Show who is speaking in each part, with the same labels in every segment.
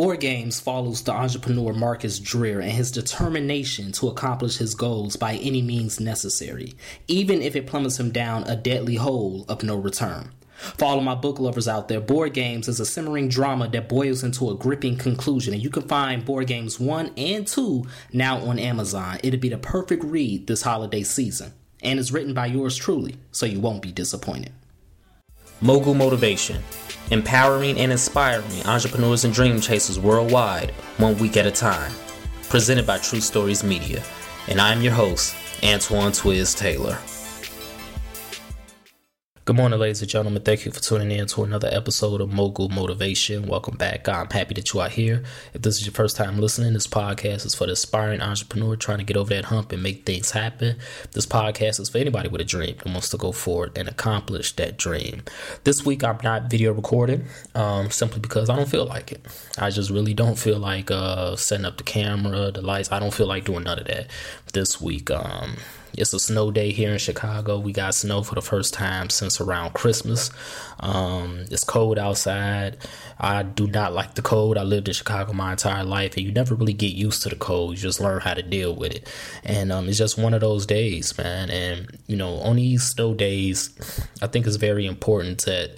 Speaker 1: Board Games follows the entrepreneur Marcus Dreer and his determination to accomplish his goals by any means necessary, even if it plummets him down a deadly hole of no return. For all of my book lovers out there, Board Games is a simmering drama that boils into a gripping conclusion, and you can find Board Games 1 and 2 now on Amazon. It'll be the perfect read this holiday season, and it's written by yours truly, so you won't be disappointed. Mogul Motivation empowering and inspiring entrepreneurs and dream chasers worldwide, one week at a time. Presented by True Stories Media. And I'm your host, Antoine Twiz Taylor. Good morning, ladies and gentlemen. Thank you for tuning in to another episode of Mogul Motivation. Welcome back. I'm happy that you are here. If this is your first time listening, this podcast is for the aspiring entrepreneur trying to get over that hump and make things happen. This podcast is for anybody with a dream that wants to go forward and accomplish that dream. This week, I'm not video recording um, simply because I don't feel like it. I just really don't feel like uh, setting up the camera, the lights. I don't feel like doing none of that this week. Um, it's a snow day here in Chicago. We got snow for the first time since around Christmas. Um, it's cold outside. I do not like the cold. I lived in Chicago my entire life, and you never really get used to the cold. You just learn how to deal with it. And um, it's just one of those days, man. And, you know, on these snow days, I think it's very important that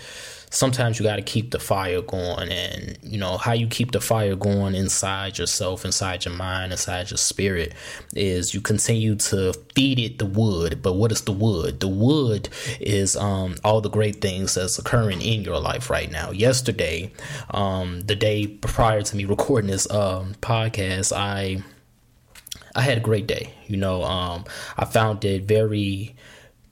Speaker 1: sometimes you got to keep the fire going and you know how you keep the fire going inside yourself inside your mind inside your spirit is you continue to feed it the wood. But what is the wood? The wood is um, all the great things that's occurring in your life right now. Yesterday um, the day prior to me recording this um, podcast i i had a great day. You know um, i found it very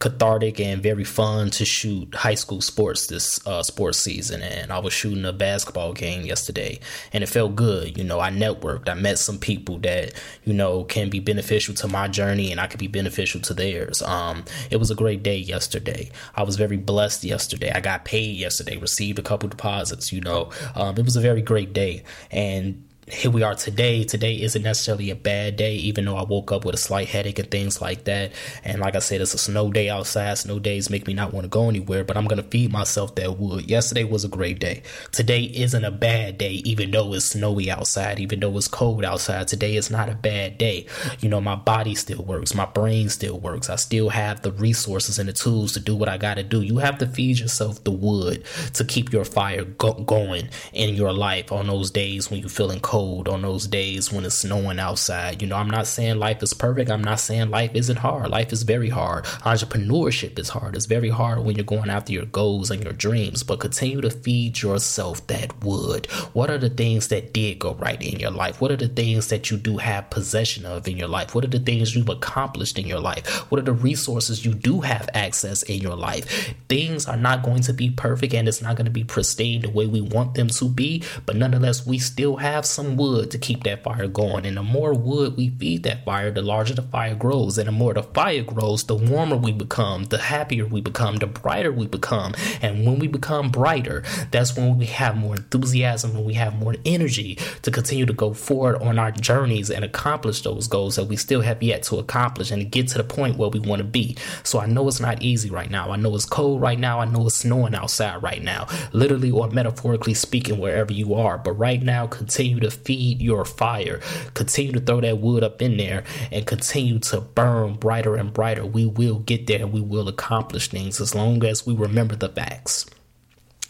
Speaker 1: cathartic and very fun to shoot high school sports this uh, sports season. And I was shooting a basketball game yesterday, and it felt good. You know, I networked, I met some people that you know can be beneficial to my journey, and I could be beneficial to theirs. Um, it was a great day yesterday. I was very blessed yesterday. I got paid yesterday, received a couple deposits. You know, um, it was a very great day, and here we are today. Today isn't necessarily a bad day, even though I woke up with a slight headache and things like that. And like I said, it's a snow day outside. Snow days make me not want to go anywhere, but I'm going to feed myself that wood. Yesterday was a great day. Today isn't a bad day, even though it's snowy outside, even though it's cold outside. Today is not a bad day. You know, my body still works, my brain still works. I still have the resources and the tools to do what I got to do. You have to feed yourself the wood to keep your fire go- going in your life on those days when you're feeling cold cold on those days when it's snowing outside. You know, I'm not saying life is perfect. I'm not saying life isn't hard. Life is very hard. Entrepreneurship is hard. It's very hard when you're going after your goals and your dreams, but continue to feed yourself that wood. What are the things that did go right in your life? What are the things that you do have possession of in your life? What are the things you've accomplished in your life? What are the resources you do have access in your life? Things are not going to be perfect and it's not going to be pristine the way we want them to be, but nonetheless, we still have some wood to keep that fire going. And the more wood we feed that fire, the larger the fire grows. And the more the fire grows, the warmer we become, the happier we become, the brighter we become. And when we become brighter, that's when we have more enthusiasm and we have more energy to continue to go forward on our journeys and accomplish those goals that we still have yet to accomplish and to get to the point where we want to be. So I know it's not easy right now. I know it's cold right now. I know it's snowing outside right now, literally or metaphorically speaking, wherever you are. But right now, continue to feed your fire. Continue to throw that wood up in there and continue to burn brighter and brighter. We will get there and we will accomplish things as long as we remember the facts.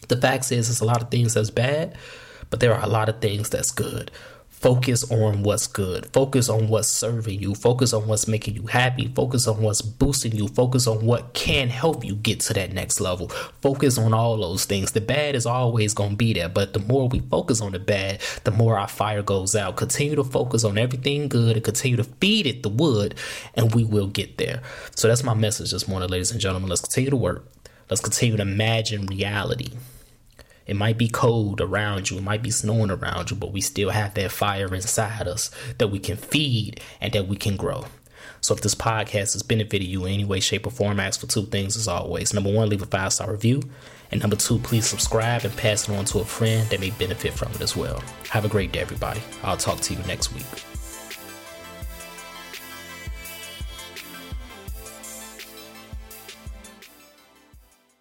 Speaker 1: The facts is there's a lot of things that's bad, but there are a lot of things that's good. Focus on what's good. Focus on what's serving you. Focus on what's making you happy. Focus on what's boosting you. Focus on what can help you get to that next level. Focus on all those things. The bad is always going to be there, but the more we focus on the bad, the more our fire goes out. Continue to focus on everything good and continue to feed it the wood, and we will get there. So that's my message this morning, ladies and gentlemen. Let's continue to work. Let's continue to imagine reality. It might be cold around you, it might be snowing around you, but we still have that fire inside us that we can feed and that we can grow. So if this podcast has benefited you in any way, shape, or form, ask for two things as always. Number one, leave a five star review. And number two, please subscribe and pass it on to a friend that may benefit from it as well. Have a great day, everybody. I'll talk to you next week.